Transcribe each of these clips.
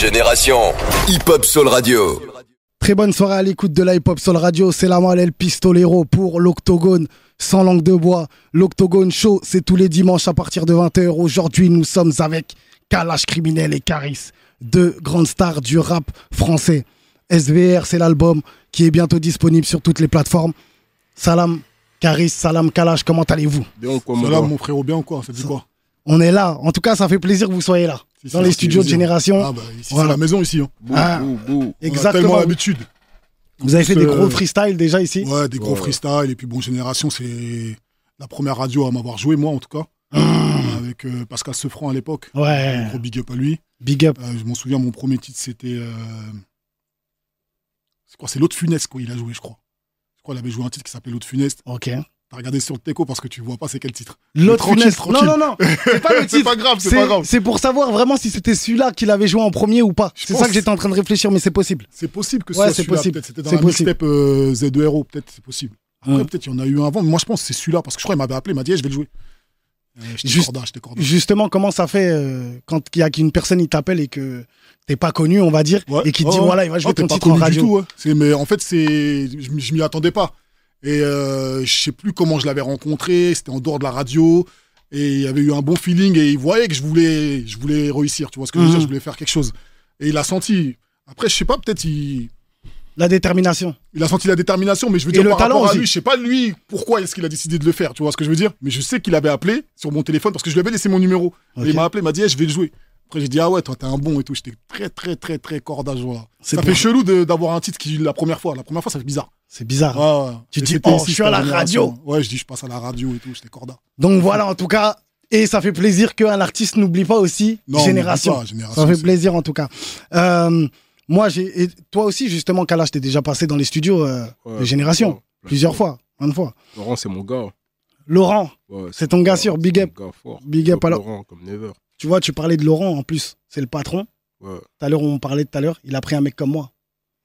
Génération Hip Hop Soul Radio. Très bonne soirée à l'écoute de la Hip Hop Soul Radio. C'est la El Pistolero pour l'Octogone sans langue de bois. L'Octogone Show, c'est tous les dimanches à partir de 20h. Aujourd'hui, nous sommes avec Kalash Criminel et Caris, deux grandes stars du rap français. SVR, c'est l'album qui est bientôt disponible sur toutes les plateformes. Salam Caris, salam Kalash, comment allez-vous? Bien ou quoi, mon Salam, gars mon frérot, bien ou quoi Ça dit quoi? On est là. En tout cas, ça fait plaisir que vous soyez là. Dans les studios de. Génération. Ah bah, ici, Voilà. c'est la maison ici. hein. Bouh, Ah. bouh, bouh. On a tellement Exactement. l'habitude. Vous avez fait des euh, gros freestyles déjà ici? Ouais, des gros Ouais. freestyles. Et puis, bon, Génération, c'est la première radio à m'avoir joué, moi, en tout cas. Avec euh, Pascal Sefranc à l'époque. Ouais, Gros big up à lui. big up. Euh, je m'en souviens, mon premier titre, c'était. euh, C'est quoi C'est L'autre Funeste, quoi, il a joué, je crois. Je crois qu'il avait joué un titre qui s'appelait L'autre Funeste. Ok. T'as regardé sur teco parce que tu vois pas c'est quel titre. L'autre funeste. tranquille. Non, non, non. C'est pas le C'est titre. pas grave, c'est pas grave. C'est pour savoir vraiment si c'était celui-là qu'il avait joué en premier ou pas. C'est ça que j'étais en train de réfléchir, mais c'est possible. C'est possible que ce Ouais, soit celui-là, peut-être. C'était dans la mixtape euh, Z2RO, peut-être, c'est possible. Après, Ouais. peut-être il y en a eu un avant, mais moi je pense que c'est celui-là, parce que je crois qu'il m'avait appelé, il m'a dit, Eh, je vais le jouer. Euh, Juste- corda. Justement, comment ça fait euh, quand il y a qu'une personne il t'appelle et que t'es pas connu, on va dire, Ouais, et qui te dit voilà, il va jouer t'es ton titre en radio. C'est- Mais en fait, c'est, je m'y attendais pas. Et euh, je sais plus comment je l'avais rencontré, c'était en dehors de la radio, et il y avait eu un bon feeling, et il voyait que je voulais, je voulais réussir, tu vois ce que je veux Mhm. dire, je voulais faire quelque chose. Et il a senti. Après, je sais pas, peut-être il, La détermination. il a senti la détermination, mais je veux Et dire le par talent rapport à lui, je sais pas lui pourquoi est-ce qu'il a décidé de le faire, tu vois ce que je veux dire. Mais je sais qu'il avait appelé sur mon téléphone parce que je lui avais laissé mon numéro. Et il m'a appelé, il m'a dit, je vais le jouer. Après j'ai dit ah ouais, toi t'es un bon et tout. J'étais très très très très corda joie. C'est Ça fait chelou de- d'avoir un titre qui la première fois. La première fois ça fait bizarre. C'est bizarre. Ouais, ouais. Tu Et dis, oh, je suis à la radio. Ouais, je dis je passe à la radio et tout. J'étais corda. Donc voilà, en tout cas, et ça fait plaisir qu'un artiste n'oublie pas aussi Non, Génération. pas, Génération, Ça fait plaisir en tout cas. Euh, moi, j'ai, toi aussi justement, Kalash, t'es déjà passé dans les studios euh, Ouais, de Génération ouais, plusieurs fois, de fois. Laurent, c'est mon gars. Laurent, Ouais, C'est ton gars sûr, big up. mon gars fort. Big up, alors. Laurent, comme Never. Tu vois, tu parlais de Laurent en plus, c'est le patron. Ouais. Tout à l'heure, on parlait tout à l'heure, il a pris un mec comme moi.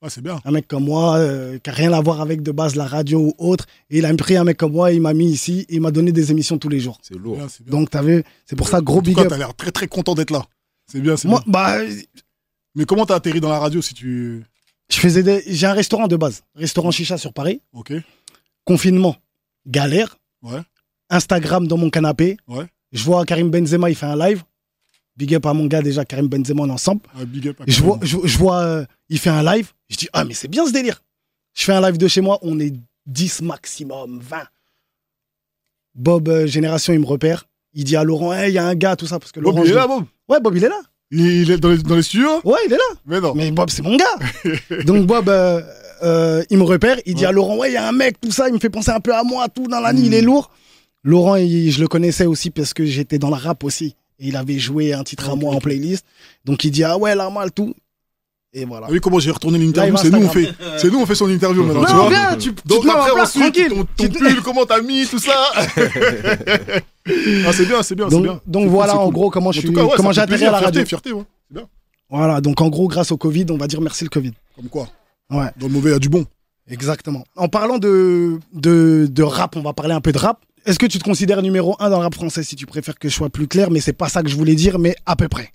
Ouais, c'est bien. Un mec comme moi, euh, qui n'a rien à voir avec de base la radio ou autre. Et il a pris un mec comme moi, il m'a mis ici, et il m'a donné des émissions tous les jours. C'est lourd. Bien, c'est bien. Donc, t'as vu, c'est pour ça, gros en tout big cas, up. t'as l'air très très content d'être là. C'est bien, c'est bien. bah, Mais comment t'as atterri dans la radio si tu. je faisais des... j'ai un restaurant de base, restaurant chicha sur Paris. Ok. Confinement, galère. Ouais. Instagram dans mon canapé. Ouais. Je vois Karim Benzema, il fait un live. Big up à mon gars déjà, Karim Benzema, on est ensemble. Big up. à Je vois, je, je vois euh, il fait un live. Je dis, ah, mais c'est bien ce délire. Je fais un live de chez moi, on est 10 maximum, 20. Bob, euh, Génération, il me repère. Il dit à Laurent, hey, il y a un gars, tout ça. Parce que Bob, Laurent, il est là, Bob. Ouais, Bob, il est là. Il est dans les, dans les studios Ouais, il est là. Mais non. Mais Bob, c'est mon gars. Donc Bob, euh, euh, il me repère, il dit Ouais. à Laurent, ouais, il y a un mec, tout ça, il me fait penser un peu à moi, tout dans la nuit, il est lourd. Laurent, il- je le connaissais aussi parce que j'étais dans la rap aussi. Et il avait joué un titre à moi en playlist. Donc il dit, ah ouais, la mal, tout. Et voilà. T'as vu comment j'ai retourné l'interview? C'est nous, on fait, c'est nous, on fait son interview maintenant. tu non, vois viens, tu, tu Donc en après, place, ensuite, tranquille. ton, ton Tu te- pull, comment t'as mis, tout ça? ah, c'est bien, c'est bien, c'est Donc, bien. donc cool, voilà en gros comment je En suis, tout cas, ouais, comment j'ai atterri à la radio. Fierté, fierté, ouais. C'est bien. Voilà, donc en gros, grâce au Covid, on va dire merci le Covid. Comme quoi Ouais. Dans le mauvais, il y a du bon. Exactement. En parlant de, de, de rap, on va parler un peu de rap. Est-ce que tu te considères numéro un dans le rap français si tu préfères que je sois plus clair Mais c'est pas ça que je voulais dire, mais à peu près?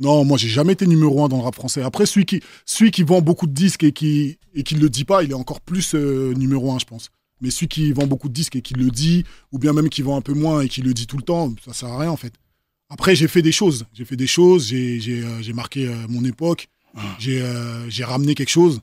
Non, moi, j'ai jamais été numéro un dans le rap français. Après, celui qui, celui qui vend beaucoup de disques et qui, et qui le dit pas, il est encore plus euh, numéro un, je pense. Mais celui qui vend beaucoup de disques et qui le dit, ou bien même qui vend un peu moins et qui le dit tout le temps, ça sert à rien, en fait. Après, j'ai fait des choses. J'ai fait des choses, j'ai j'ai, euh, marqué euh, mon époque, j'ai euh, j'ai ramené quelque chose.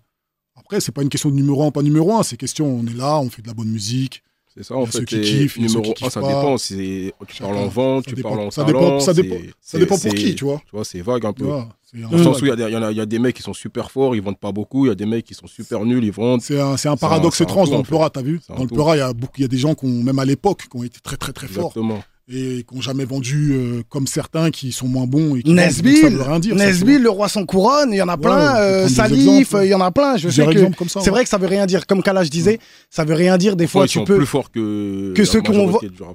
Après, c'est pas une question de numéro un, pas numéro un. C'est question, on est là, on fait de la bonne musique. C'est ça, en fait. ceux qui kiffent, numéro qui 1, kiffent ça dépend. Tu parles en vente, tu parles en dépend- ça dépend- ça dépend pour qui, tu vois. Tu vois, c'est vague un peu. Dans le sens où il y, a des- mecs qui sont super forts, ils vendent pas beaucoup. Il y a des mecs qui sont super nuls, ils vendent. C'est un, paradoxe étrange dans le. Peura, t'as vu Dans le tout. Peura, il y a beaucoup, il y a des gens qui ont, même à l'époque, qui ont été très très très forts Exactement. Et qui n'ont jamais vendu euh, comme certains qui sont moins bons et qui vendent, Nesbill, ça veut rien dire. Nesbill, le roi sans couronne, il y en a Ouais, plein. euh, Salif, euh, il y en a plein. Je sais que c'est ouais. vrai que ça veut rien dire. Comme Kalash disait, ça veut rien dire. Des Fois, tu sont peux. plus forts que, que ceux qui ont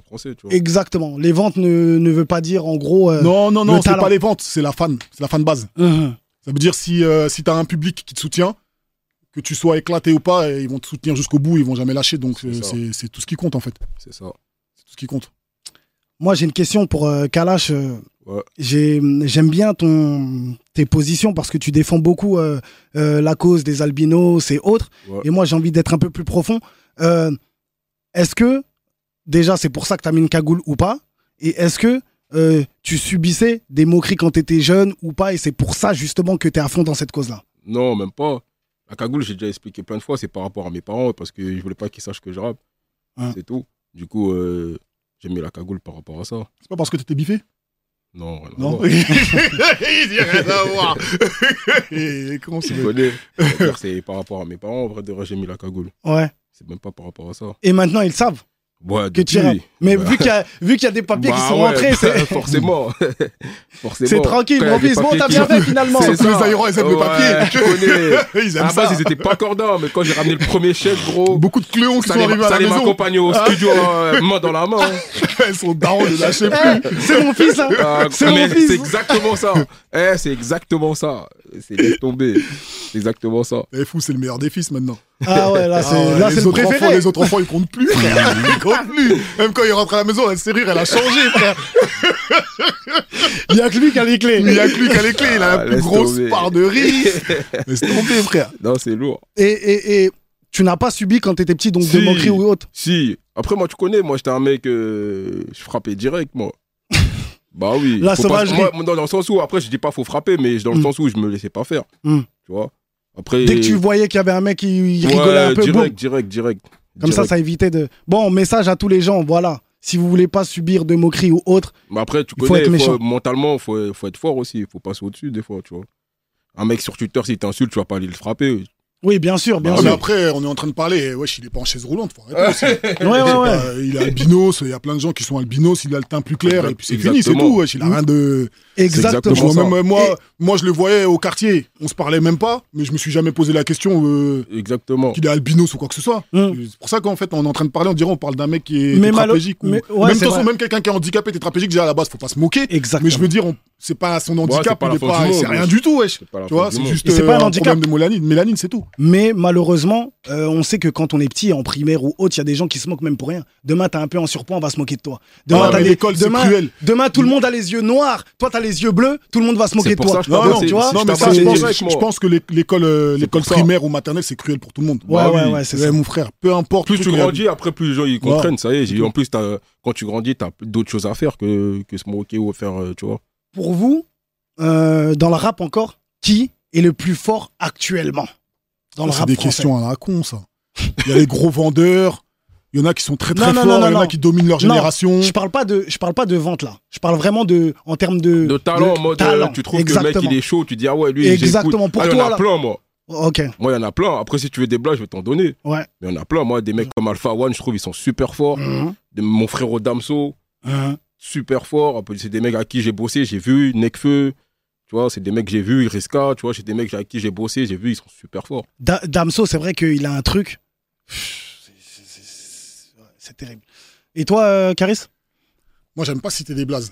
français, tu vois. Exactement. Les ventes ne, ne veut pas dire en gros. euh, Non, non, non, c'est pas les ventes, c'est la fan, c'est la fan base. mhm. Ça veut dire si, euh, si t'as un public qui te soutient, que tu sois éclaté ou pas, ils vont te soutenir jusqu'au bout, ils vont jamais lâcher. Donc C'est ça. c'est c'est tout ce qui compte en fait. C'est ça. C'est tout ce qui compte. Moi, j'ai une question pour euh, Kalash. euh, Ouais. j'aime bien ton, tes positions parce que tu défends beaucoup euh, euh, la cause des albinos et autres. Ouais. Et moi, j'ai envie d'être un peu plus profond. Est-ce que, déjà, c'est pour ça que tu as mis une cagoule ou pas? Et est-ce que tu subissais des moqueries quand tu étais jeune ou pas? Et c'est pour ça, justement, que tu es à fond dans cette cause-là Non, même pas. La cagoule, j'ai déjà expliqué plein de fois, c'est par rapport à mes parents, parce que je voulais pas qu'ils sachent que je rappe. Hein. C'est tout. Du coup, euh, j'ai mis la cagoule par rapport à ça. C'est pas parce que t'étais biffé? Non, rien à Non. Il dit rien à voir. Et comment c'est C'est par rapport à mes parents, en vrai, de vrai, j'ai mis la cagoule. Ouais. C'est même pas par rapport à ça. Et maintenant, ils savent Ouais, que tu. Mais vu qu'il y, a- vu qu'il y a des papiers qui bah sont ouais, rentrés, c'est. forcément. forcément. C'est tranquille, mon fils. Bon, t'as qui bien fait finalement. C'est que les ça. aéros, ils aiment le papier. Ils À aiment la base, ça. ils étaient pas cordants, mais quand j'ai ramené le premier chèque, gros, Beaucoup de cléons qui ça sont arrivés à ça la maison. m'accompagner au Ah. studio, euh, main dans la main. hein. Elles sont darons, ne lâchez Eh, plus. c'est mon fils, hein. Ah, C'est mon fils. C'est exactement ça. Eh, c'est exactement ça. C'est laisse tomber. C'est exactement ça. Eh, fou, c'est le meilleur des fils maintenant. Ah ouais, là, c'est Ah ouais, les le autres enfants, les autres enfants, ils comptent plus, frère. Ils comptent plus. Même quand il rentre à la maison, la serrure, elle a changé, frère. Il y a que lui qui a les clés. Il y a que lui qui a les clés. Il a Ah, la plus grosse tomber. part de riz. Laisse tomber, frère. Non, c'est lourd. Et, et, et tu n'as pas subi quand t'étais petit, donc de Si. moqueries ou autre. Si. Après, moi, tu connais, moi, j'étais un mec, euh, je frappais direct, moi. Bah oui. La pas- sauvagerie. moi, dans, dans le sens où, après, je dis pas faut frapper, mais dans le Mm. sens où je me laissais pas faire. Mm. Tu vois? Après. Dès que tu voyais qu'il y avait un mec qui Ouais, rigolait un peu, direct, boum. direct, direct. Comme ça, Direct. ça évitait de. Bon, message à tous les gens, voilà. Si vous voulez pas subir de moqueries ou autre, Mais après, tu Il faut connais, être faut- méchant. mentalement, il faut, faut être fort aussi. Il faut passer au-dessus, des fois, tu vois. Un mec sur Twitter, s'il t'insulte, tu vas pas aller le frapper. Oui, bien sûr, bien Ah, sûr. mais après, on est en train de parler. Wesh, il est pas en chaise roulante. Faut arrêter aussi. Ouais, ouais, C'est ouais. pas- il est albinos. Il y a plein de gens qui sont albinos. Il a le teint plus clair. Et puis c'est fini, c'est tout. Wesh, il a rien de. Exactement. Je vois ça. même, moi, moi, je le voyais au quartier. On se parlait même pas. Mais je me suis jamais posé la question euh, Exactement. qu'il est albinos ou quoi que ce soit. Mm. C'est pour ça qu'en fait, on est en train de parler. On dirait on parle d'un mec qui est Mais malo- tétraplégique. ou- mais- ouais, même façon, même quelqu'un qui est handicapé, tétraplégique, déjà à la base, faut pas se moquer. Exactement. Mais je veux dire, on- c'est pas son handicap, monde, c'est rien wesh. du tout, wesh. Pas Tu vois, c'est juste euh, pas un un handicap. problème de mélanine, mélanine c'est tout. Mais malheureusement, euh, on sait que quand on est petit, en primaire ou autre, il y a des gens qui se moquent même pour rien. Demain, t'es un peu en surpoids, on va se moquer de toi. Demain, Ah, t'as l'école, c'est demain, cruel. demain, tout le monde a les yeux noirs. Toi, t'as les yeux bleus. Tout le monde va se moquer de toi. Non, non, tu vois, je Non, mais t'avais ça, dit je pense, que l'é- l'école euh, l'école primaire ou maternelle, c'est cruel pour tout le monde. Ouais, Bah ouais, oui. ouais, c'est Ouais, ça. mon frère, peu importe. Plus tu grandis, après, plus les gens ils comprennent. Ça y est, en plus, t'as- quand tu grandis, tu as d'autres choses à faire que, que se moquer ou faire, euh, tu vois. Pour vous, euh, dans le rap encore, qui est le plus fort actuellement dans le C'est rap des français? questions à la con, ça. Il y a les gros vendeurs. Il y en a qui sont très très Non, forts. non, Il y en a non. qui dominent leur Non, génération. Je parle pas de, je parle pas de vente là. Je parle vraiment de, en termes de, De talent, de en mode, talent. tu trouves que le mec il est chaud, tu dis, ah ouais, lui, Exactement, pour Ah, il y toi, en a là. plein, moi. Ok. Moi, il y en a plein. Après, si tu veux des blagues, je vais t'en donner. Ouais. Mais il y en a plein. Moi, des mecs comme Alpha One, je trouve, ils sont super forts. Mhm. Des- Mon frère Damso, Mhm. Super fort. Après, C'est des mecs à qui j'ai bossé, j'ai vu, Nekfeu. Tu vois, c'est des mecs que j'ai vu, Iriska, tu vois, c'est des mecs à qui j'ai bossé, j'ai vu, ils sont super forts. Da- Damso, c'est vrai qu'il a un truc. C'est terrible. Et toi, euh, Caris? Moi, j'aime pas citer des blazes.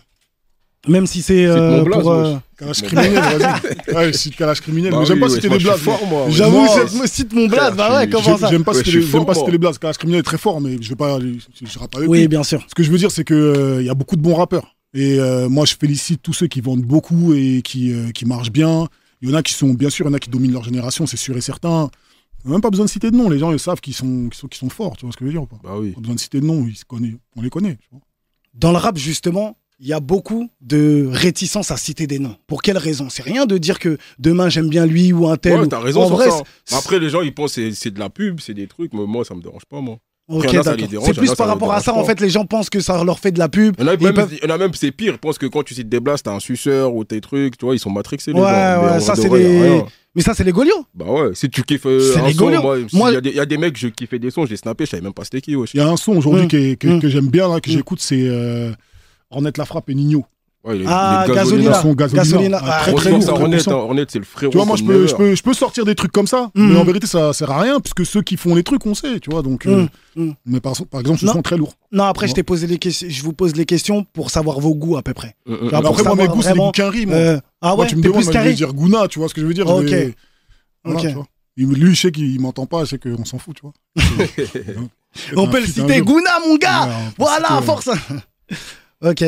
Même si c'est Cite euh, pour. euh. Calage criminel, vas-y. Ouais, je cite calage criminel. Bah mais j'aime oui, pas wesh, citer moi, des je suis blazes. fort, moi. J'avoue, cite mon blaze. Bah ouais, comment J'aime ça j'aime pas, Ouais, citer les- j'aime pas citer les blazes. Calage criminel est très fort, mais je vais pas. Je, je rappe avec Oui, lui. bien sûr. Ce que je veux dire, c'est que euh, il y a beaucoup de bons rappeurs. Et euh, moi, je félicite tous ceux qui vendent beaucoup et qui, euh, qui marchent bien. Il y en a qui sont, bien sûr, il y en a qui dominent leur génération, c'est sûr et certain. On n'a même pas besoin de citer de nom. Les gens, ils savent qu'ils sont, qu'ils sont, forts. Tu vois ce que je veux dire ou pas? Bah oui. Pas besoin de citer de nom. Ils se connaissent, on les connaît. tu vois. Dans le rap, justement, il y a beaucoup de réticence à citer des noms. Pour quelle raison? C'est rien de dire que demain j'aime bien lui ou un tel. Ouais, ou- t'as raison en vrai, Après, les gens, ils pensent que c'est- c'est de la pub, c'est des trucs, mais moi, ça me dérange pas, moi. Ok, il y en a, ça les d'accord. dérange, C'est plus par les rapport à ça, en fait, les gens pensent que ça leur fait de la pub. Il y en a Ils même, peuvent- il y en a même c'est pire. Ils pensent que quand tu cites des blasts, t'as un suceur ou tes trucs, tu vois, ils sont matrixés. les Ouais, gens. Mais ouais, en ça, c'est vrai, les-. Mais ça, c'est les Golios. Bah ouais, si tu kiffes euh, C'est un les son, moi, il Moi- y, a des- y a des mecs je kiffais des sons, je les snappais, je savais même pas c'était qui. Il y a un son aujourd'hui Mm. est- que, que j'aime bien, là, que Mm. j'écoute, c'est euh, Ornette La Frappe et Nino. Ouais, Ah, les Gasolina. Son Gasolina. Gasolina. Un Ah, très, très très Franchement, lourd, ça, très hein, Hornet, c'est le frérot. Tu vois, moi, je peux, je, peux, je peux sortir des trucs comme ça, Mhm. mais en vérité, ça sert à rien, puisque ceux qui font les trucs, on sait, tu vois. Donc, euh, Mm, mm. mais par, par exemple, ce sont très lourds. Non, après, je t'ai posé les questions. Je vous pose les questions pour savoir vos goûts à peu près. Mm, mm, mm. pour après, moi, mes goûts, c'est les vraiment, bouquinneries, moi. Euh, ah Moi, ouais, tu me demandes, je vais dire Gouna, tu vois ce que je veux dire Ok. Il- Lui, je sais qu'il m'entend pas, je sais qu'on s'en fout, tu vois. On peut le citer. Gouna, mon gars Voilà, force. Ok.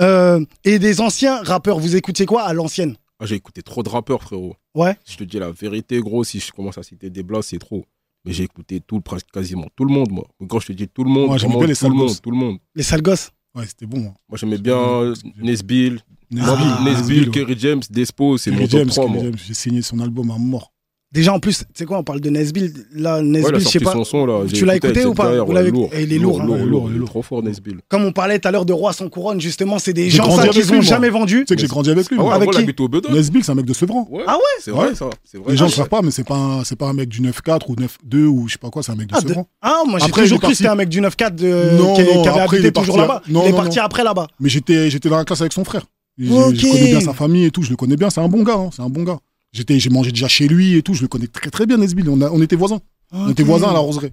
Euh, et des anciens rappeurs, vous écoutiez quoi à l'ancienne? Ah, j'ai écouté trop de rappeurs, frérot. Ouais. Si je te dis la vérité, gros, si je commence à citer des blas, c'est trop. Mais j'ai écouté tout, presque quasiment tout le monde, moi. Quand je te dis tout le monde, Moi, j'aimais vraiment bien les tout le sales monde, gosses. tout le monde. Les sales gosses? Ouais, c'était bon. hein. Moi, j'aimais bien Nesbill, Nesbill, Nesbill, ouais. Kerry James, Despo, c'est mon top James, 3, Kerry moi. James, J'ai signé son album à mort. Déjà en plus, tu sais quoi, on parle de Nesbill. Là, Ouais, Nesbill, je sais pas. son là. Tu l'as écouté ou pas carrière, Vous ouais, l'avez- lourd. Et il est lourd, hein. lourd, lourd, lourd, il est est lourd. trop fort, Nesbill. Comme on parlait tout à l'heure de Roi sans couronne, justement, c'est des gens ça avec qu'ils lui, ont moi. jamais vendus. Tu sais que j'ai grandi avec lui. Ah ouais. Avec qui. Nesbill, c'est un mec de Sevran. Ouais, Ah ouais C'est vrai, Ouais. ça. C'est vrai. Les gens Ah, ne savent pas, mais c'est pas, un- c'est pas un mec du 9-4 ou 9-2 ou je sais pas quoi, c'est un mec de Ah, Sevran. Ah, moi j'ai toujours cru que c'était un mec du 9-4 de... Non, qui, qui avait habité toujours là-bas. non, il est parti après là-bas. Mais j'étais, j'étais dans la classe avec son frère. Je connais bien sa famille et tout, je le connais bien. C'est un bon gars, hein, c'est un bon gars. J'étais, j'ai mangé déjà chez lui et tout, je le connais très très bien, Nesbill. On, a- on était voisins. On était voisins à la roseraie.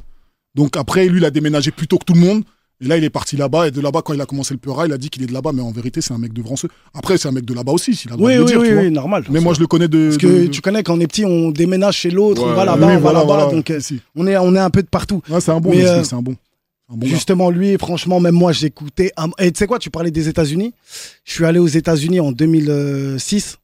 Donc après, lui, il a déménagé plus tôt que tout le monde. Et là, il est parti là-bas. Et de là-bas, quand il a commencé le Peura, il a dit qu'il est de là-bas. Mais en vérité, c'est un mec de Vranceux. Après, c'est un mec de là-bas aussi, s'il a le droit Oui, le oui, dire, oui, normal. Mais moi, je le connais de. Parce que de- tu connais, quand on est petit, on déménage chez l'autre, on Ouais, va ouais, là-bas, Oui, on va là-bas. voilà. Donc euh, Si. on est, on est un peu de partout. Ouais, c'est un bon, euh, c'est un bon. Un bon gars. Justement, lui, franchement, même moi, j'écoutais. un- Et tu sais quoi, tu parlais des États-Unis. Je suis allé aux États-Unis en 2006.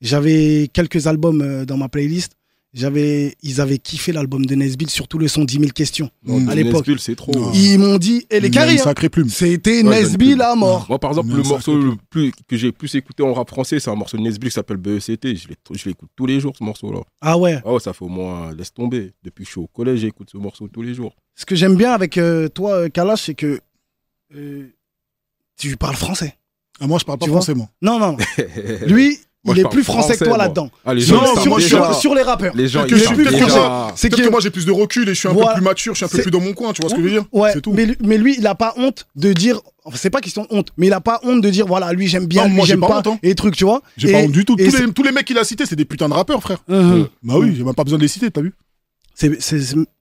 J'avais quelques albums euh, dans ma playlist. J'avais, ils avaient kiffé l'album de Nesbill, surtout le son 10 000 questions. À l'époque. Nesbill, c'est trop. Non. Ils m'ont dit, et les carrés, hein, c'était Ouais, Nesbill à mort. Moi, par exemple, le morceau le plus, que j'ai plus écouté en rap français, c'est un morceau de Nesbill qui s'appelle BECT. Je l'écoute tous les jours, ce morceau-là. Ah ouais. Ah ouais, ça fait au moins, laisse tomber. Depuis que je suis au collège, j'écoute ce morceau tous les jours. Ce que j'aime bien avec euh, toi, euh, Kalash, c'est que euh, tu parles français. Ah, moi, je parle pas Tu français, moi. Non, non. Lui, Moi, il est plus français, que toi là-dedans. Ah, Sur, sur- les rappeurs. Les gens, Que ils je savent suis plus déjà. français. C'est que- que moi, j'ai plus de recul et je suis un Voilà. peu plus mature, je suis un peu plus dans mon coin, tu vois ce que je veux dire Ouais, C'est tout. mais, lui- mais lui, il a pas honte de dire. enfin, c'est pas question de honte, mais il a pas honte de dire voilà, lui j'aime bien, Non, lui moi, j'ai j'aime pas pas, honte, hein. et trucs, tu vois. J'ai Et- pas honte du tout. et Tous les, tous les mecs qu'il a cités, c'est des putains de rappeurs, frère. Mhm. Bah oui, j'ai même pas besoin de les citer, t'as vu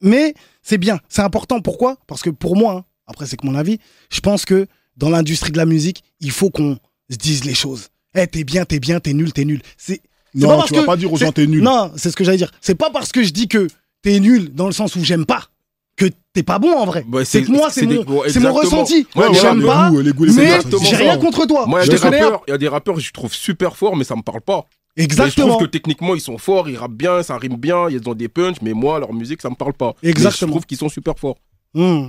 mais c'est bien, c'est important. Pourquoi? Parce que pour moi, hein, après c'est que mon avis, je pense que dans l'industrie de la musique, il faut qu'on se dise les choses. Eh, t'es bien, t'es bien, t'es nul, t'es nul. C'est Non, tu vas que- pas dire aux gens t'es nul. Non, c'est ce que j'allais dire. C'est pas parce que je dis que t'es nul dans le sens où j'aime pas que t'es pas bon en vrai. Ouais, c'est que moi, c'est mon, des- mon exactement. ressenti. Ouais, j'aime les pas, goûts, les goûts, les mais exactement j'ai rien contre toi. Moi, il je y, a te des connais. hein. rappeurs- il y a des rappeurs que je trouve super forts, mais ça me parle pas. Mais je Exactement. trouve que techniquement, ils sont forts, ils rappent bien, ça rime bien, ils ont des punchs, mais moi, leur musique, ça me parle pas. Mais Exactement. je trouve qu'ils sont super forts. Hmm.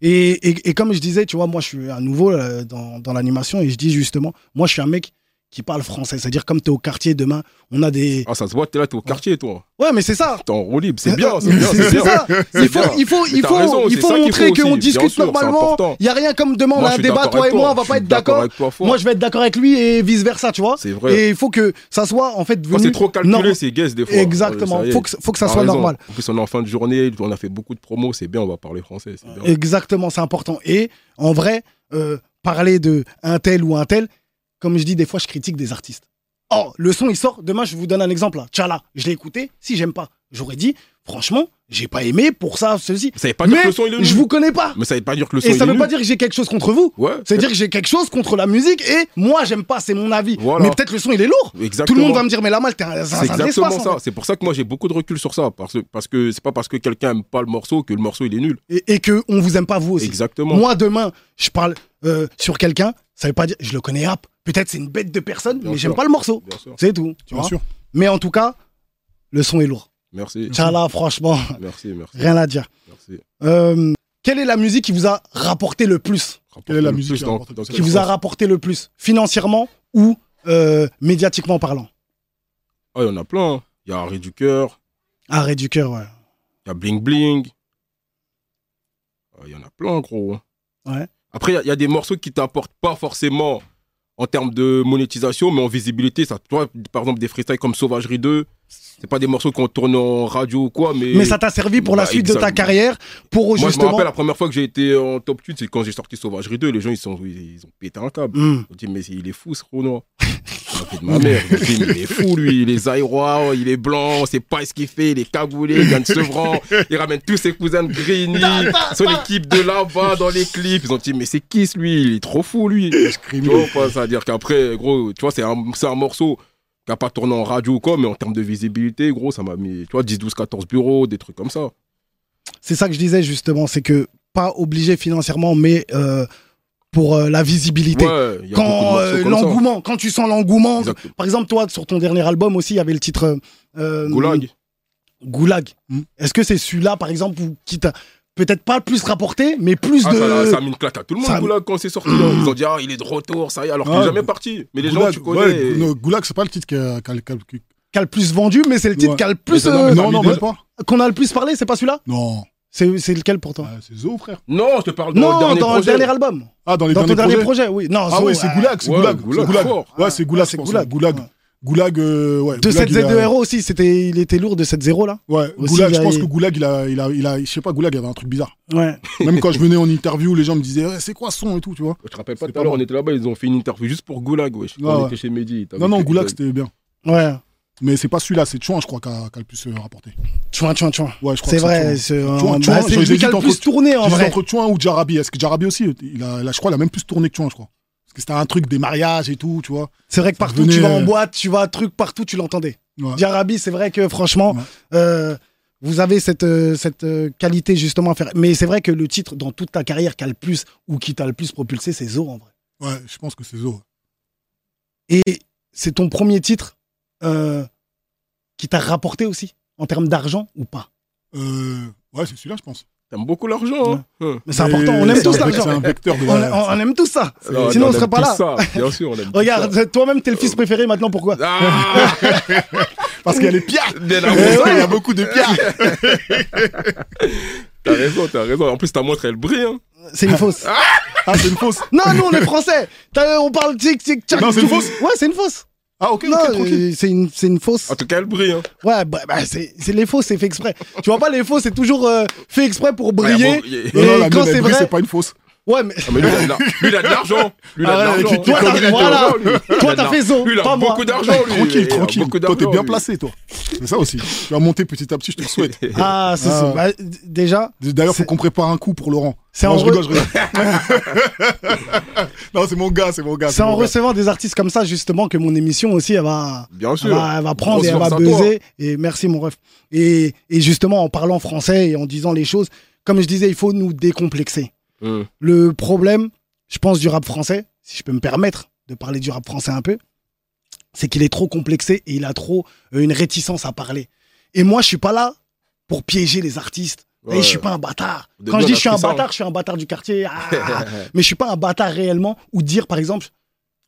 Et, et, et comme je disais, tu vois, moi je suis à nouveau euh, dans, dans l'animation et je dis justement, moi je suis un mec qui parle français. C'est-à-dire, comme tu es au quartier demain, on a des. Ah, ça se voit, t'es là, t'es au quartier, toi. Ouais, mais c'est ça. T'es en roue libre, c'est bien, c'est bien, C'est c'est c'est bien. ça. Il faut, il faut, il faut, raison, il c'est faut montrer qu'on discute sûr, c'est normalement. Il n'y a rien comme demain, on a un débat, toi et moi, on va je pas être d'accord. Moi, je vais être d'accord avec lui et vice versa, tu vois. C'est vrai. Et il faut que ça soit en fait venu. c'est trop calculé, c'est guess des fois. Exactement. Faut que, faut que ça soit normal. En plus, on est en fin de journée, on a fait beaucoup de promos, c'est bien, on va parler français. c'est. Exactement, c'est important. Et en vrai, euh, parler de un tel ou un tel, comme je dis, des fois, je critique des artistes. Oh, le son, il sort. Demain, je vous donne un exemple. Tchala, je l'ai écouté. Si j'aime pas, j'aurais dit, franchement, j'ai pas aimé pour ça, ceci. Ça veut pas dire Mais que le son il est nul. je vous connais pas. Mais ça veut pas dire que le son Et ça veut pas dire que j'ai quelque chose contre vous. Ouais. C'est-à-dire que j'ai quelque chose contre la musique et moi, j'aime pas, c'est mon avis. Voilà. Mais peut-être le son, il est lourd. Exactement. Tout le monde va me dire, mais la mal, t'es un, C'est exactement espace, ça. en fait. C'est pour ça que moi j'ai beaucoup de recul sur ça. Parce, parce que c'est pas parce que quelqu'un aime pas le morceau que le morceau il est nul. Et, et que on vous aime pas vous aussi. Exactement. Moi, demain, je parle euh, sur quelqu'un, ça veut pas dire, je le connais rap. Peut-être c'est une bête de personne, Bien mais j'aime pas le morceau. C'est tout. Tu Bien vois sûr. mais en tout cas, le son est lourd. Merci. Tchala, franchement, Merci, merci. rien à dire. merci. Euh, quelle est la musique qui vous a rapporté le plus Quelle est la musique qui dans- dans vous a rapporté le plus Financièrement ou euh, médiatiquement parlant? Ah, il y en a plein. hein. Il y a Harry du cœur, Arrêt du cœur, ouais. il y a Bling Bling. Ah, Il y en a plein, gros. Ouais. Après, il y a- il y, a des morceaux qui t'apportent pas forcément en termes de monétisation, mais en visibilité. Ça, tu vois, par exemple, des freestyles comme Sauvagerie 2, c'est pas des morceaux qu'on tourne en radio ou quoi, mais. Mais ça t'a servi pour la Bah, suite de ta carrière pour Moi, je me justement. rappelle la première fois que j'ai été en top 8, c'est quand j'ai sorti Sauvagerie 2. Les gens, ils, sont, ils, ils ont pété un câble. Hmm. Ils ont dit, mais il est fou ce Renoir. de ma mère. Ils ont dit, mais il est fou lui, il est zaïrois, il est blanc, on sait pas ce qu'il fait, il est cagoulé, il vient de Sevran, il ramène tous ses cousins de Grigny, son équipe de là-bas dans les clips. Ils ont dit, mais c'est qui ce lui? Il est trop fou lui. Tu vois, quoi, ça veut dire qu'après, gros, tu vois, c'est un, c'est un morceau n'a pas tourné en radio ou quoi, mais en termes de visibilité, gros, ça m'a mis, tu vois, 10, 12, 14 bureaux, des trucs comme ça. C'est ça que je disais justement, c'est que pas obligé financièrement, mais euh, pour euh, la visibilité. Ouais, quand euh, l'engouement, quand tu sens l'engouement. Par exemple, toi, sur ton dernier album aussi, il y avait le titre Goulag. Goulag. Est-ce que c'est celui-là, par exemple, où- qui t'a peut-être pas le plus rapporté, mais plus Ah, de. ça, ça a mis une claque à tout le monde, Ça- Goulag, quand c'est sorti. hein. Ils ont dit, ah, il est de retour, ça y est, alors qu'il Ah, est jamais parti. Mais les gens, tu connais. ouais, et- non, Goulag, c'est pas le titre qui a, qui a- qui a- qui- qui a le plus vendu, mais c'est le titre Ouais. qui a le plus. non, euh, Non, non, même de- pas. qu'on a le plus parlé, c'est pas celui-là? Non, C'est c'est lequel pour toi? Ah, c'est Zo, frère. Non, je te parle dans Non, le dernier dans projet. le dernier album. Ah, dans les Dans ton derniers dernier projets. projet, oui. Non, Ah Zo, oui, c'est Goulag, c'est Goulag. Goulag, c'est Goulag. fort. Ouais, c'est Goulag, c'est Goulag. Goulag. Euh, ouais. De Goulag, il 7Z2 a- Hero aussi, c'était, il était lourd de 7-0 là. Ouais, Aussi, Goulag, je pense que Goulag, il a, il a, il a, je sais pas, Goulag, il avait un truc bizarre. Ouais. Même quand je venais en interview, les gens me disaient, Ouais, c'est quoi ce son et tout, tu vois. Je te rappelle pas tout à l'heure, pas on était là-bas, ils ont fait une interview juste pour Goulag, Ouais, on ouais. était chez Mehdi. Non, non, fait Goulag, c'était bien. Ouais. Mais c'est pas celui-là, c'est Chouin, je crois, qui a, le plus euh, rapporté. Tchouin, tchouin, tchouin. Ouais, je crois C'est que vrai, Chouin. c'est un- Chouin, bah, Chouin, c'est j'hésite lui qui a le entre- plus tourné en J'hésite vrai. entre Chouin ou Jarabi. Est-ce que Jarabi aussi, il a, là, je crois, il a même plus tourné que Chouin, je crois. Parce que c'était un truc des mariages et tout, tu vois. C'est vrai que partout, venait, tu vas en euh, boîte, tu vas truc partout, tu l'entendais. Ouais. Diarabi, c'est vrai que franchement, Ouais. euh, vous avez cette, euh, cette euh, qualité justement à faire. Mais c'est vrai que le titre dans toute ta carrière qui a le plus ou qui t'a le plus propulsé, c'est Zo en vrai. Ouais, je pense que c'est Zo. Et c'est ton premier titre qui t'a rapporté aussi en termes d'argent ou pas? Ouais, c'est celui-là, je pense. T'aimes beaucoup l'argent, hein Hum. Mais c'est important, on aime tous l'argent. On, la- on- on aime tous ça. Non, Sinon, on serait pas tout là. ça, Bien sûr, on aime tout. Regarde, toi-même, t'es le fils préféré maintenant, pourquoi Ah Parce qu'il y a les pierres. Bien Eh ouais. Il y a beaucoup de pierres. T'as raison, t'as raison. En plus, ta montre, elle brille. Hein. C'est une fausse. Ah, c'est une fausse. non, nous, on est français. On parle tic, tic, tchac. Non, c'est une fausse Ouais, c'est une fausse. Ah, ok, Non, ok, tranquille. euh, c'est une, c'est une fausse. En tout cas, elle brille. Hein. Ouais, bah, bah, c'est c'est les faux, c'est fait exprès. tu vois pas, les faux, c'est toujours euh, fait exprès pour briller. Ouais, bon, y- Et Non, non, la quand mienne, elle c'est brille, vrai- c'est pas une fausse. Ouais, mais Ah, mais lui, il a, lui, il a de l'argent. Lui, il a Ah de ouais, l'argent. Toi, t'as- Il a de voilà. l'argent, lui. Il Toi, a de t'as fait zo, Lui, il pas a moi. beaucoup d'argent, lui. Tranquille, Il a tranquille. beaucoup Toi, t'es d'argent, bien lui. placé, toi. C'est ça aussi. Tu vas monter petit à petit, je te le souhaite. ah, c'est Ah. ça. Bah, d- déjà, D'ailleurs, faut C'est- qu'on prépare un coup pour Laurent. c'est Non, en, je re- rigole, je rigole. non, c'est mon gars, c'est mon gars. c'est en gars. recevant des artistes comme ça, justement, que mon émission aussi, elle va, Bien elle sûr. va, elle va prendre et elle va force à toi. buzzer. Et merci, mon ref. Et, et justement, en parlant français et en disant les choses, comme je disais, il faut nous décomplexer. Hum. Le problème, je pense, du rap français, si je peux me permettre de parler du rap français un peu, c'est qu'il est trop complexé et il a trop euh, une réticence à parler. Et moi, je suis pas là pour piéger les artistes. Et Ouais. je suis pas un bâtard. Quand je dis je suis un bâtard, je suis un bâtard du quartier. Ah. mais je suis pas un bâtard réellement. Ou dire, par exemple,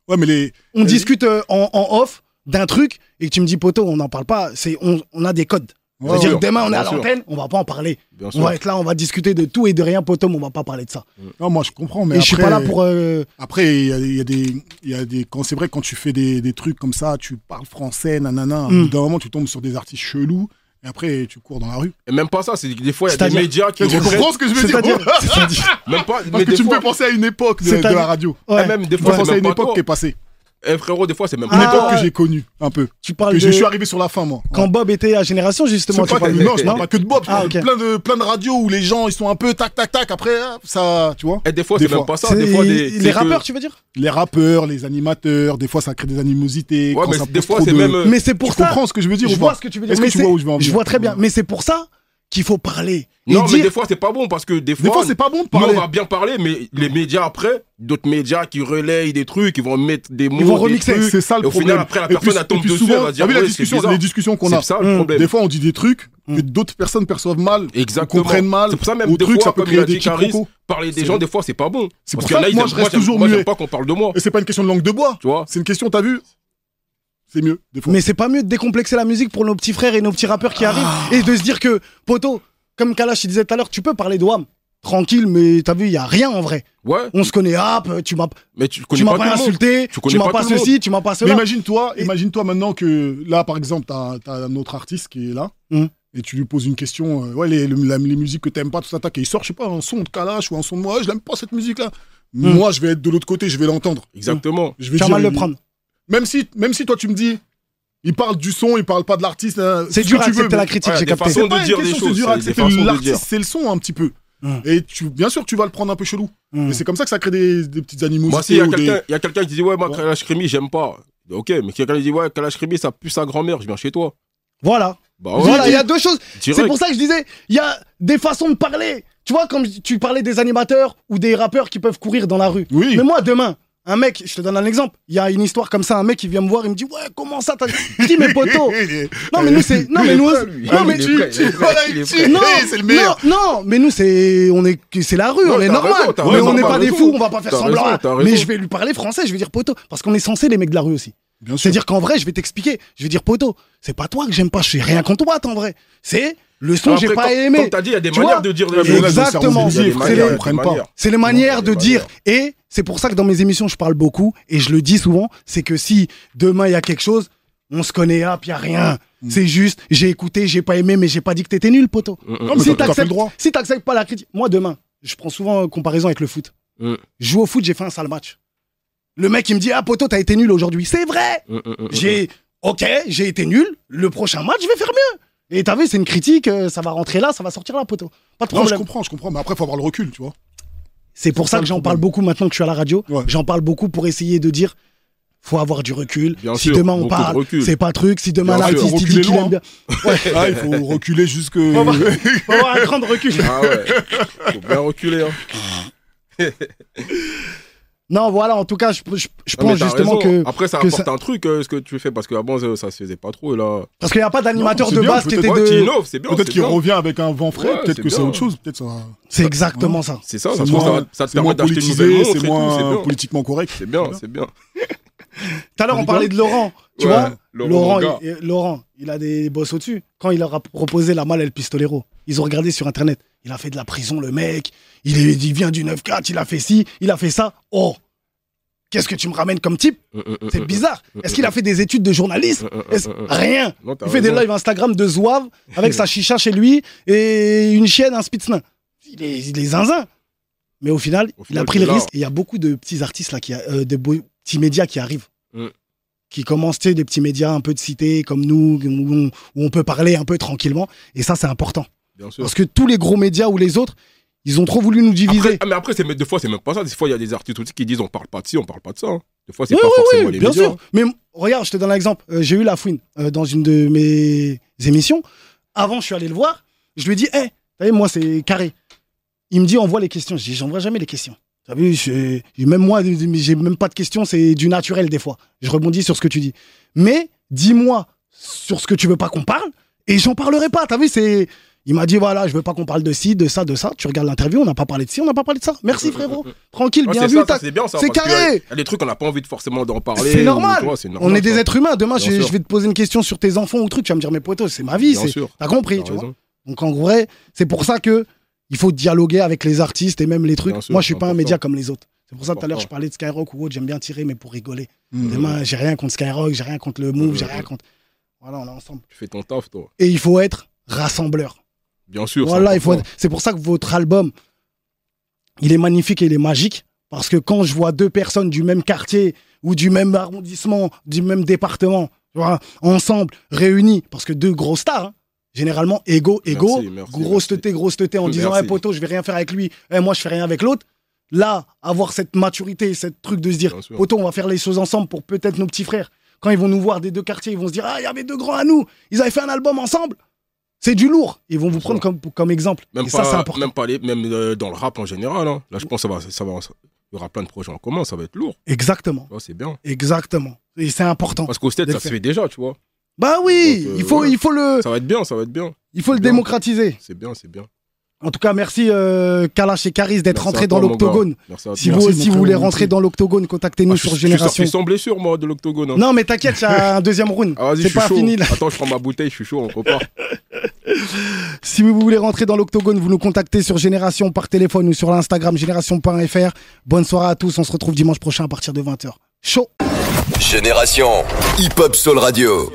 Ouais, mais les. on discute euh, en, en off d'un truc et que tu me dis, poteau, on n'en parle pas. C'est on, on a des codes. Ouais, C'est-à-dire sûr, que demain, on est à l'antenne, on va pas en parler. Bien On sûr. va être là, on va discuter de tout et de rien, mais on va pas parler de ça. Non, moi, je comprends, mais et après. je suis pas là pour. euh, Après, il y a, y a des, il y a des, quand c'est vrai quand tu fais des, des trucs comme ça, tu parles français, nanana. Mm. Au bout d'un moment, tu tombes sur des artistes chelous, et après, tu cours dans la rue. Et même pas ça, c'est des fois, il y a des médias qui Tu reprennent. comprends ce que je veux dire? Même pas. mais Parce que tu me fois- fais penser à une époque de, la radio. Ouais. Et même des Tu me fois, penser à une époque qui est passée. Eh frérot, des fois, c'est même Une Ah. pas époque que j'ai connue, un peu. Tu parles Que de. je suis arrivé sur la fin, moi. Quand Bob était à Génération, justement, tu pas, parles non, je parle pas que de Bob, je Ah, parle ok. de plein de plein de radios où les gens ils sont un peu tac tac tac après hop, ça, tu vois. Et des fois, c'est même pas ça. Des fois, des. les que- rappeurs, tu veux dire? Les rappeurs, les animateurs, des fois ça crée des animosités. Ouais, quand mais ça des fois, c'est de- même. euh, Mais c'est pour Tu ça. comprends ce que je veux dire Je vois pas ce que tu veux dire. Est-ce que mais tu c'est- vois où je veux en Je venir vois très bien. Mais c'est pour ça qu'il faut parler. Non, mais des fois, c'est pas bon parce que des fois. Des fois c'est pas bon de Nous, on parler. va bien parler, mais les médias après, d'autres médias qui relayent des trucs, ils vont mettre des mots. vont des remixer. trucs, C'est ça le et au problème. final, après, la Et personne, puis dessus, souvent, elle va dire, la discussion, bizarre. les discussions qu'on a. C'est ça le problème. Des fois on dit des trucs que Mm. d'autres personnes perçoivent mal, Exactement. comprennent mal. C'est pour ça même des truc, fois, ça peut créer des Caris, parler des gens, des fois, c'est pas bon. C'est Parce pour ça a, que ils moi je reste toujours muet. pas qu'on parle de moi. Et c'est pas une question de langue de bois. Tu vois? C'est une question, t'as vu? C'est mieux, des fois. Mais c'est pas mieux de décomplexer la musique pour nos petits frères et nos petits rappeurs qui arrivent Ah. et de se dire que, poto, comme Kalash il disait tout à l'heure, tu peux parler de WAM. Tranquille, mais t'as vu, il y a rien en vrai. Ouais, On se connaît, hop, tu m'as mais tu tu connais m'as pas insulté, Tu tu, m'as pas ceci, tu m'as pas Mais cela. imagine-toi, Et- imagine-toi maintenant que là, par exemple, t'as as un autre artiste qui est là. Mm. Et tu lui poses une question, euh, ouais, les, les musiques que t'aimes pas, tout ça, et il sort, je sais pas, un son de Kalash ou un son de moi, Ouais, je l'aime pas cette musique-là. Mm. Moi, je vais être de l'autre côté, je vais l'entendre. Exactement. Je vais Tu vas dire, mal le il- prendre. Même si, même si toi tu me dis, il parle du son, il parle pas de l'artiste. hein, C'est ce dur que à tu veux, accepter la mais- critique, Ouais, j'ai des capté. façons C'est pas de une dire des question, choses, c'est dur à c'est des accepter façons de l'artiste, c'est le son un petit peu. Mm. Et tu, bien sûr, tu vas le prendre un peu chelou. Mm. Et c'est comme ça que ça crée des, des petites animosités. Moi, s'il y a ou des- quelqu'un il y a quelqu'un qui dit, ouais, moi, Ouais. Kalash Krimi, j'aime pas. Ok, mais quelqu'un qui dit, ouais, Kalash Krimi, ça pue sa grand-mère, je viens chez toi. Voilà. Bah ouais, Voilà, il y a deux choses. C'est pour ça que je disais, il y a des façons de parler. Tu vois, comme tu parlais des animateurs ou des rappeurs qui peuvent courir dans la rue. Oui. Mais moi, demain, un mec, je te donne un exemple. Il y a une histoire comme ça, un mec qui vient me voir, il me dit Ouais, comment ça t'as- Je dis, mais poteau. Non, mais nous, c'est. Non, mais nous. Non, mais Il est tu. Non. Non, mais nous, c'est. On est. C'est la rue, on est normal. mais on n'est pas des fous, on va pas faire semblant. mais je vais lui parler français, je vais dire poteau. Parce qu'on est censé les mecs de la rue aussi. C'est-à-dire qu'en vrai, je vais t'expliquer. Je vais dire poteau, c'est pas toi que j'aime pas, je fais rien contre toi, en vrai. C'est le son, Après, j'ai pas comme- aimé. Comme t'as dit, il y a des Tu manières de dire. Exactement. C'est les- manières. C'est les manières Ouais, de dire. Et c'est pour ça que dans mes émissions, je parle beaucoup. Et je le dis souvent. C'est que si demain il y a quelque chose, on se connaît, hop, il y a rien. Mm. C'est juste, j'ai écouté, j'ai pas aimé, mais j'ai pas dit que t'étais nul, poteau. Mm, mm, mais si t'acceptes si t'acceptes pas la critique, moi demain, je prends souvent en comparaison avec le foot. Je joue au foot, j'ai fait un sale match. Le mec il me dit ah poteau t'as été nul aujourd'hui, c'est vrai. J'ai ok, j'ai été nul. Le prochain match je vais faire mieux. Et t'as vu c'est une critique, euh, ça va rentrer là, ça va sortir là poteau. Pas de Non, je problème. comprends, je comprends. Mais après, faut avoir le recul, tu vois. C'est pour ça ça que j'en problème. parle beaucoup maintenant que je suis à la radio. Ouais. J'en parle beaucoup pour essayer de dire faut avoir du recul. Bien si sûr, demain on de parle, c'est pas truc. Si demain l'artiste il dit qu'il aime bien. Ah, il faut reculer jusque. Faut avoir, faut avoir un grand recul. Ah ouais. Faut bien reculer. Hein. Non, voilà, en tout cas, je, je, pense justement raison. que. Après, ça que apporte ça- un truc, euh, ce que tu fais, parce qu'avant, ça, ça se faisait pas trop. Et là, Parce qu'il n'y a pas d'animateur de bien, base qui peut-être était de. innoves, c'est bien. Peut-être qu'il revient avec un vent frais, Ouais, peut-être c'est que c'est autre chose. Peut-être ça. C'est exactement ça. C'est ça, ça, C'est se trouve, ça, moins- ça te c'est moins permet d'acheter une nouvelle c'est moins politiquement correct. C'est bien, c'est bien. Tout à l'heure, on parlait de Laurent. Tu Ouais, vois Laurent, Laurent, il, Laurent, il a des boss au-dessus. Quand il leur a proposé la malle et le pistolero, ils ont regardé sur Internet. Il a fait de la prison, le mec. Il, est, il vient du 9-4, il a fait ci, il a fait ça. Oh Qu'est-ce que tu me ramènes comme type? Mm, mm, mm, C'est bizarre. Est-ce qu'il a fait des études de mm. Rien. Non, Il fait des lives Instagram de zouave avec sa chicha chez lui et une chienne, un spitznin. Il est, il est zinzin. Mais au final, Au il a pris le risque. Il y a beaucoup de petits artistes, là, qui, a- euh, de petits médias qui arrivent. Mm. Qui commencent, tu sais, des petits médias un peu de cité comme nous, où on, où on peut parler un peu tranquillement. Et ça, c'est important. Bien sûr. Parce que tous les gros médias ou les autres, ils ont trop voulu nous diviser. Après, ah, mais après, c'est, mais des fois, c'est même pas ça. Des fois, il y a des artistes aussi qui disent on parle pas de ci, on parle pas de ça. hein. Des fois, c'est Oui, pas oui, forcément oui, les bien médias. sûr. Mais m- regarde, je te donne un exemple. Euh, j'ai eu la fouine euh, dans une de mes émissions. Avant, je suis allé le voir. Je lui ai dit, hé, vu, moi, c'est carré. Il me dit, envoie les questions. Je dis, j'envoie jamais les questions. T'as vu, je- même moi, j'ai même pas de questions, c'est du naturel des fois. Je rebondis sur ce que tu dis. Mais dis-moi sur ce que tu veux pas qu'on parle et j'en parlerai pas. T'as vu, c'est. Il m'a dit, voilà, je veux pas qu'on parle de ci, de ça, de ça. Tu regardes l'interview, on n'a pas parlé de ci, on n'a pas parlé de ça. Merci, frérot. Tranquille, Ouais, bien c'est vu. c'est bien ça. C'est carré. Il y a des trucs qu'on n'a pas envie de forcément d'en parler. C'est normal. On est des ça. êtres humains. Demain, je, vais te poser une question sur tes enfants ou truc. Tu vas me dire, mais poteau, c'est ma vie. Bien c'est- sûr. T'as compris, tu vois. Donc en vrai, c'est pour ça que il faut dialoguer avec les artistes et même les trucs. Sûr, Moi, je suis pas un média comme les autres. C'est pour ça tout à l'heure, je parlais de Skyrock ou autre. J'aime bien tirer, mais pour rigoler. Mm. Demain, j'ai rien contre Skyrock, j'ai rien contre le Move, j'ai rien contre. Voilà, on est ensemble. Tu fais ton taf, toi. Et il faut être rassembleur. Bien sûr. Voilà, il faut être- C'est pour ça que votre album, il est magnifique et il est magique. Parce que quand je vois deux personnes du même quartier ou du même arrondissement, du même département, tu vois, ensemble, réunis, parce que deux grosses stars, hein, généralement, ego, ego, Merci, merci, grosse merci. teuté, grosse teuté, en disant, hey, poteau, je vais rien faire avec lui, Eh, moi, je fais rien avec l'autre. Là, avoir cette maturité, cette truc de se dire, poteau, on va faire les choses ensemble pour peut-être nos petits frères. Quand ils vont nous voir des deux quartiers, ils vont se dire, ah, il y avait deux grands à nous, ils avaient fait un album ensemble. C'est du lourd. Ils vont vous prendre comme, comme exemple. Même et pas, ça, c'est important. même pas les, même euh, dans le rap en général. hein. Là, je pense que ça va, ça va, il y aura plein de projets en commun, ça va être lourd. Exactement. C'est bien. Exactement. Et c'est important. Parce qu'au stade, de ça se fait déjà, tu vois. Bah oui, Donc, euh, il, faut, ouais. il faut le, Ça va être bien, ça va être bien. il faut le bien. démocratiser. C'est bien, c'est bien. En tout cas, merci euh, Kalash et Caris d'être rentrés dans l'octogone. gars. Merci à Si vous mon vous voulez rentrer dans l'octogone, contactez-nous Ah, sur je suis Génération. sans blessure, moi, de l'octogone. hein. Non, mais t'inquiète, il y a un deuxième round. Ah, c'est suis pas chaud. fini là. Attends, je prends ma bouteille, je suis chaud, on repart. Si vous voulez rentrer dans l'octogone, vous nous contactez sur Génération par téléphone ou sur l'Instagram génération.fr. Bonne soirée à tous. On se retrouve dimanche prochain à partir de 20h. Chaud. Génération Hip Hop Soul Radio.